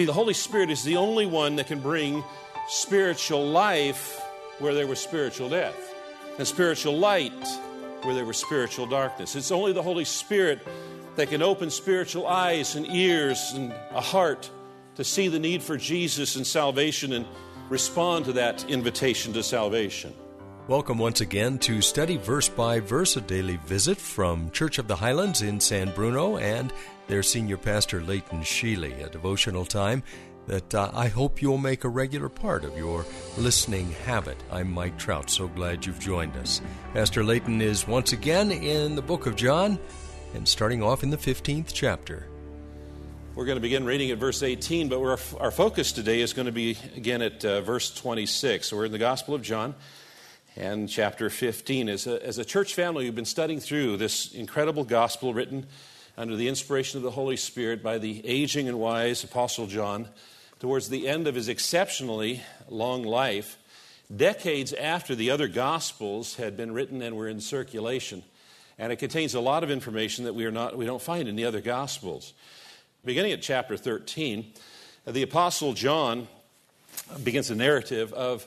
See, the Holy Spirit is the only one that can bring spiritual life where there was spiritual death, and spiritual light where there was spiritual darkness. It's only the Holy Spirit that can open spiritual eyes and ears and a heart to see the need for Jesus and salvation and respond to that invitation to salvation. Welcome once again to Study Verse by Verse, a daily visit from Church of the Highlands in San Bruno and their senior pastor, Leighton Sheely, a devotional time that uh, I hope you'll make a regular part of your listening habit. I'm Mike Trout, so glad you've joined us. Pastor Leighton is once again in the book of John and starting off in the 15th chapter. We're going to begin reading at verse 18, but our, focus today is going to be again at uh, verse 26. So we're in the Gospel of John and chapter 15. As a, as a church family, we've been studying through this incredible gospel written under the inspiration of the Holy Spirit by the aging and wise Apostle John towards the end of his exceptionally long life, decades after the other Gospels had been written and were in circulation. And it contains a lot of information that we, are not, we don't find in the other Gospels. Beginning at chapter 13, the Apostle John begins a narrative of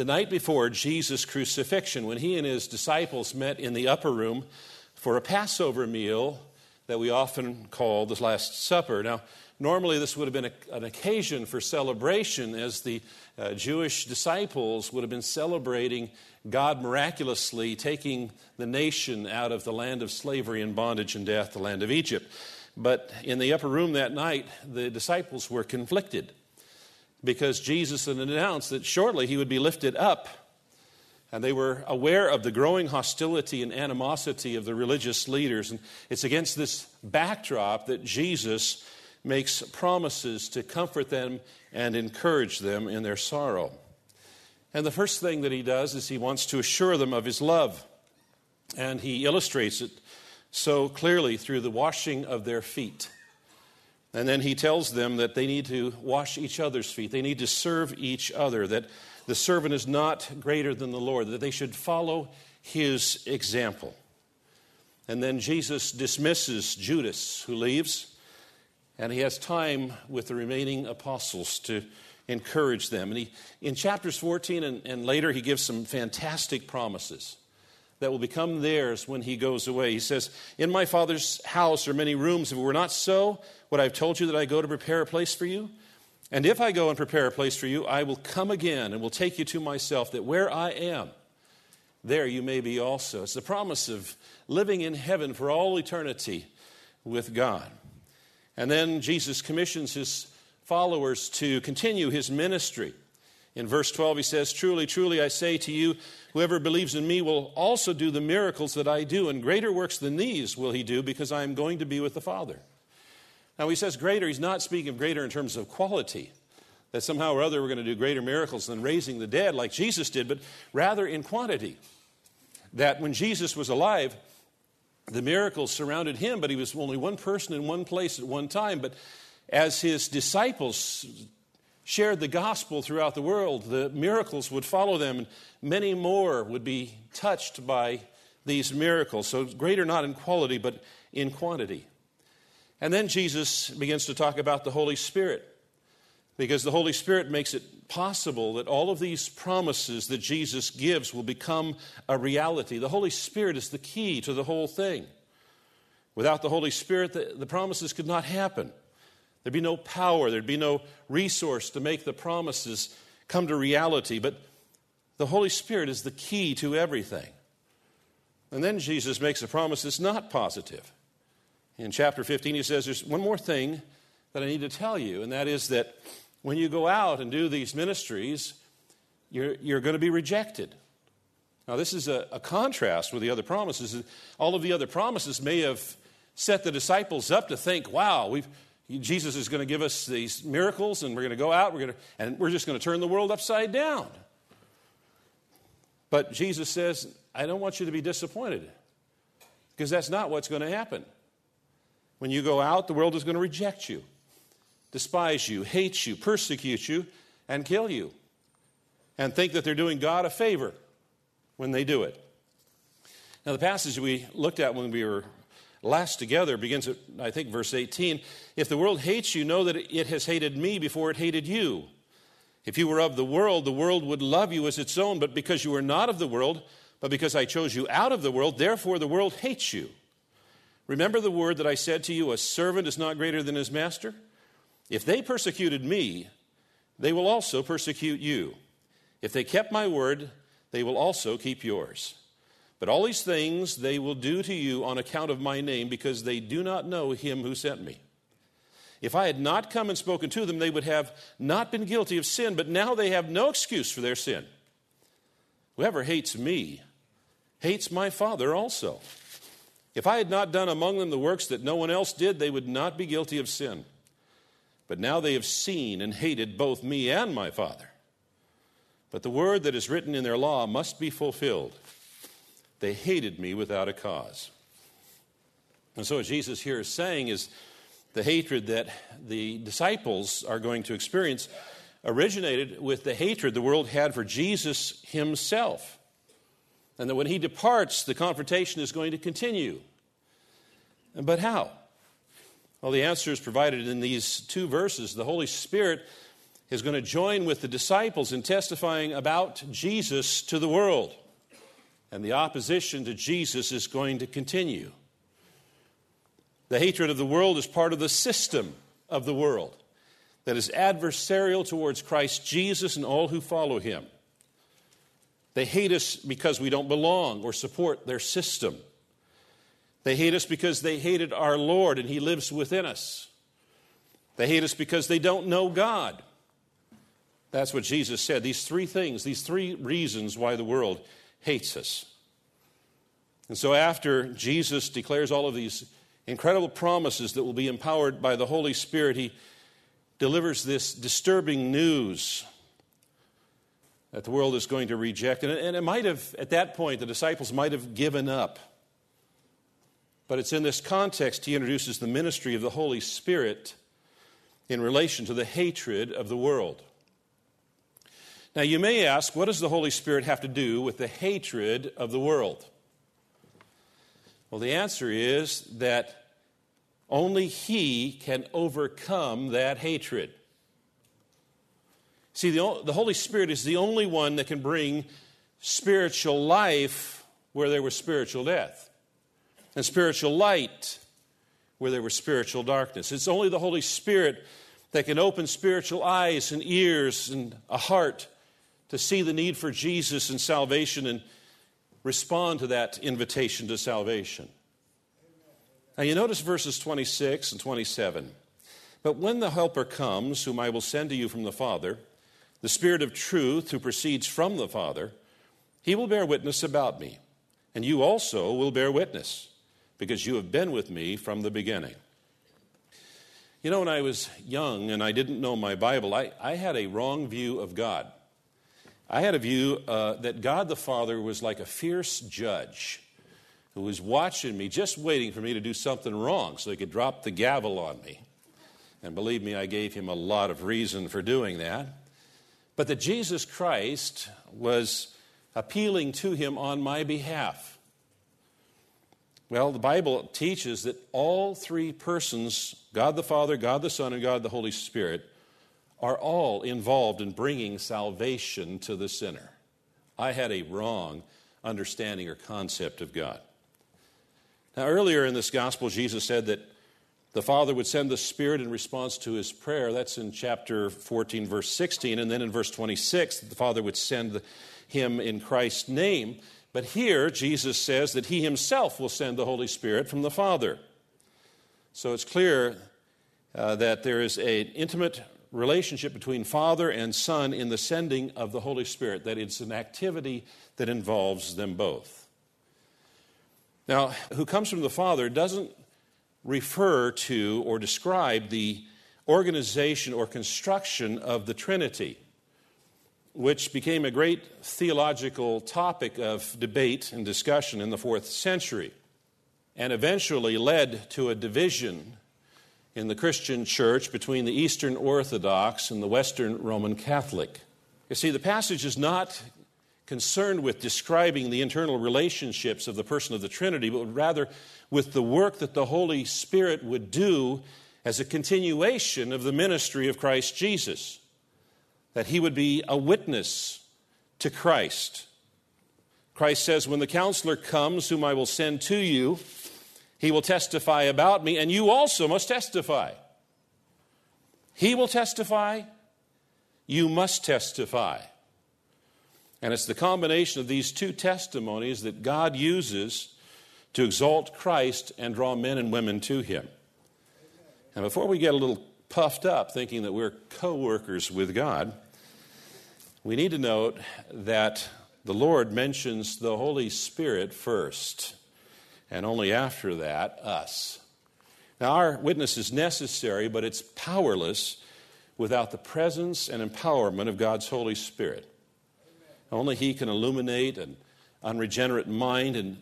the night before Jesus' crucifixion when he and his disciples met in the upper room for a Passover meal that we often call the Last Supper. Now, normally this would have been a, an occasion for celebration as the uh, Jewish disciples would have been celebrating God miraculously taking the nation out of the land of slavery and bondage and death, the land of Egypt. But in the upper room that night, the disciples were conflicted because Jesus had announced that shortly he would be lifted up and they were aware of the growing hostility and animosity of the religious leaders. And it's against this backdrop that Jesus makes promises to comfort them and encourage them in their sorrow. And the first thing that he does is he wants to assure them of his love. And he illustrates it so clearly through the washing of their feet. And then he tells them that they need to wash each other's feet, they need to serve each other, that the servant is not greater than the Lord, that they should follow his example. And then Jesus dismisses Judas, who leaves, and he has time with the remaining apostles to encourage them. And he, in chapters 14 and, and later, he gives some fantastic promises that will become theirs when he goes away. He says, In my Father's house are many rooms. If it were not so, would I have told you that I go to prepare a place for you? And if I go and prepare a place for you, I will come again and will take you to myself, that where I am, there you may be also. It's the promise of living in heaven for all eternity with God. And then Jesus commissions his followers to continue his ministry. In verse 12, he says, Truly, truly, I say to you, whoever believes in me will also do the miracles that I do, and greater works than these will he do, because I am going to be with the Father. Now, he says greater, he's not speaking of greater in terms of quality, that somehow or other we're going to do greater miracles than raising the dead like Jesus did, but rather in quantity. That when Jesus was alive, the miracles surrounded him, but he was only one person in one place at one time. But as his disciples shared the gospel throughout the world, the miracles would follow them, and many more would be touched by these miracles. So, greater not in quality, but in quantity. And then Jesus begins to talk about the Holy Spirit because the Holy Spirit makes it possible that all of these promises that Jesus gives will become a reality. The Holy Spirit is the key to the whole thing. Without the Holy Spirit, the, the promises could not happen. There'd be no power, there'd be no resource to make the promises come to reality. But the Holy Spirit is the key to everything. And then Jesus makes a promise that's not positive. In chapter 15, he says, There's one more thing that I need to tell you, and that is that when you go out and do these ministries, you're, you're going to be rejected. Now, this is a, a contrast with the other promises. All of the other promises may have set the disciples up to think, wow, we've, Jesus is going to give us these miracles and we're going to go out we're going to, and we're just going to turn the world upside down. But Jesus says, I don't want you to be disappointed because that's not what's going to happen. When you go out, the world is going to reject you, despise you, hate you, persecute you, and kill you, and think that they're doing God a favor when they do it. Now, the passage we looked at when we were last together begins at, I think, verse 18. If the world hates you, know that it has hated me before it hated you. If you were of the world, the world would love you as its own, but because you are not of the world, but because I chose you out of the world, therefore the world hates you. Remember the word that I said to you, a servant is not greater than his master? If they persecuted me, they will also persecute you. If they kept my word, they will also keep yours. But all these things they will do to you on account of my name, because they do not know him who sent me. If I had not come and spoken to them, they would have not been guilty of sin, but now they have no excuse for their sin. Whoever hates me hates my Father also. If I had not done among them the works that no one else did, they would not be guilty of sin. But now they have seen and hated both me and my Father. But the word that is written in their law must be fulfilled. They hated me without a cause. And so, what Jesus here is saying is the hatred that the disciples are going to experience originated with the hatred the world had for Jesus himself. And that when he departs, the confrontation is going to continue. But how? Well, the answer is provided in these two verses. The Holy Spirit is going to join with the disciples in testifying about Jesus to the world. And the opposition to Jesus is going to continue. The hatred of the world is part of the system of the world that is adversarial towards Christ Jesus and all who follow him. They hate us because we don't belong or support their system. They hate us because they hated our Lord and he lives within us. They hate us because they don't know God. That's what Jesus said. These three things, these three reasons why the world hates us. And so, after Jesus declares all of these incredible promises that will be empowered by the Holy Spirit, he delivers this disturbing news that the world is going to reject. And it might have, at that point, the disciples might have given up. But it's in this context he introduces the ministry of the Holy Spirit in relation to the hatred of the world. Now, you may ask, what does the Holy Spirit have to do with the hatred of the world? Well, the answer is that only He can overcome that hatred. See, the, the Holy Spirit is the only one that can bring spiritual life where there was spiritual death, and spiritual light where there was spiritual darkness. It's only the Holy Spirit that can open spiritual eyes and ears and a heart to see the need for Jesus and salvation and respond to that invitation to salvation. Now, you notice verses 26 and 27. But when the Helper comes, whom I will send to you from the Father, the Spirit of truth who proceeds from the Father, he will bear witness about me. And you also will bear witness, because you have been with me from the beginning. You know, when I was young and I didn't know my Bible, I, I had a wrong view of God. I had a view uh, that God the Father was like a fierce judge who was watching me, just waiting for me to do something wrong so he could drop the gavel on me. And believe me, I gave him a lot of reason for doing that. But that Jesus Christ was appealing to him on my behalf. Well, the Bible teaches that all three persons God the Father, God the Son, and God the Holy Spirit are all involved in bringing salvation to the sinner. I had a wrong understanding or concept of God. Now, earlier in this gospel, Jesus said that the Father would send the Spirit in response to his prayer. That's in chapter 14, verse 16. And then in verse 26, the Father would send him in Christ's name. But here, Jesus says that he himself will send the Holy Spirit from the Father. So it's clear uh, that there is an intimate relationship between Father and Son in the sending of the Holy Spirit, that it's an activity that involves them both. Now, who comes from the Father doesn't refer to or describe the organization or construction of the Trinity, which became a great theological topic of debate and discussion in the fourth century and eventually led to a division in the Christian church between the Eastern Orthodox and the Western Roman Catholic. You see, the passage is not concerned with describing the internal relationships of the person of the Trinity, but rather with the work that the Holy Spirit would do as a continuation of the ministry of Christ Jesus. That he would be a witness to Christ. Christ says, When the counselor comes, whom I will send to you, he will testify about me, and you also must testify. He will testify, you must testify. And it's the combination of these two testimonies that God uses to exalt Christ and draw men and women to Him. And before we get a little puffed up thinking that we're co workers with God, we need to note that the Lord mentions the Holy Spirit first and only after that, us. Now, our witness is necessary, but it's powerless without the presence and empowerment of God's Holy Spirit. Only He can illuminate an unregenerate mind and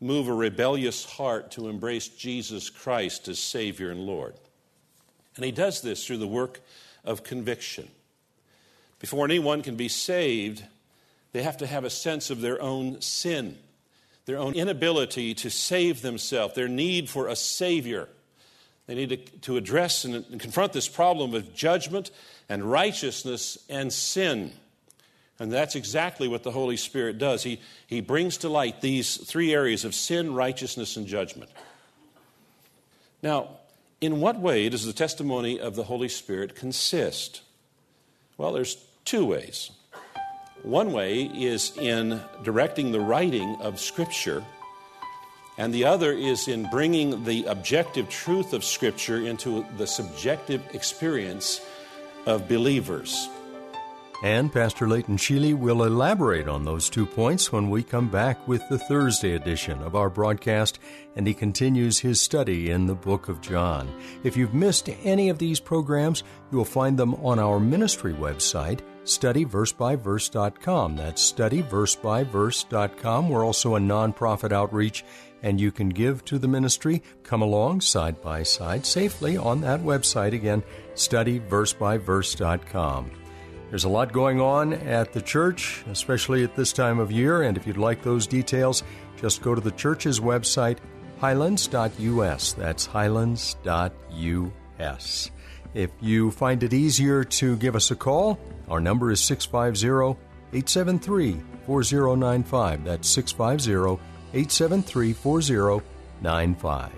move a rebellious heart to embrace Jesus Christ as Savior and Lord. And He does this through the work of conviction. Before anyone can be saved, they have to have a sense of their own sin their own inability to save themselves, their need for a Savior. They need to, to address and, and confront this problem of judgment and righteousness and sin. And that's exactly what the Holy Spirit does. He, he brings to light these three areas of sin, righteousness, and judgment. Now, in what way does the testimony of the Holy Spirit consist? Well, there's two ways. One way is in directing the writing of Scripture, and the other is in bringing the objective truth of Scripture into the subjective experience of believers. And Pastor Leighton Sheely will elaborate on those two points when we come back with the Thursday edition of our broadcast, and he continues his study in the book of John. If you've missed any of these programs, you will find them on our ministry website, studyversebyverse.com. That's studyversebyverse.com. We're also a nonprofit outreach, and you can give to the ministry. Come along side by side safely on that website again, studyversebyverse.com. There's a lot going on at the church, especially at this time of year, and if you'd like those details, just go to the church's website, highlands.us. That's highlands.us. If you find it easier to give us a call, our number is 650 873 4095. That's 650 873 4095.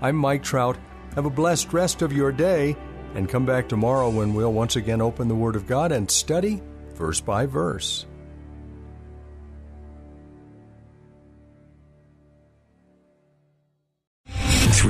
I'm Mike Trout. Have a blessed rest of your day and come back tomorrow when we'll once again open the Word of God and study verse by verse.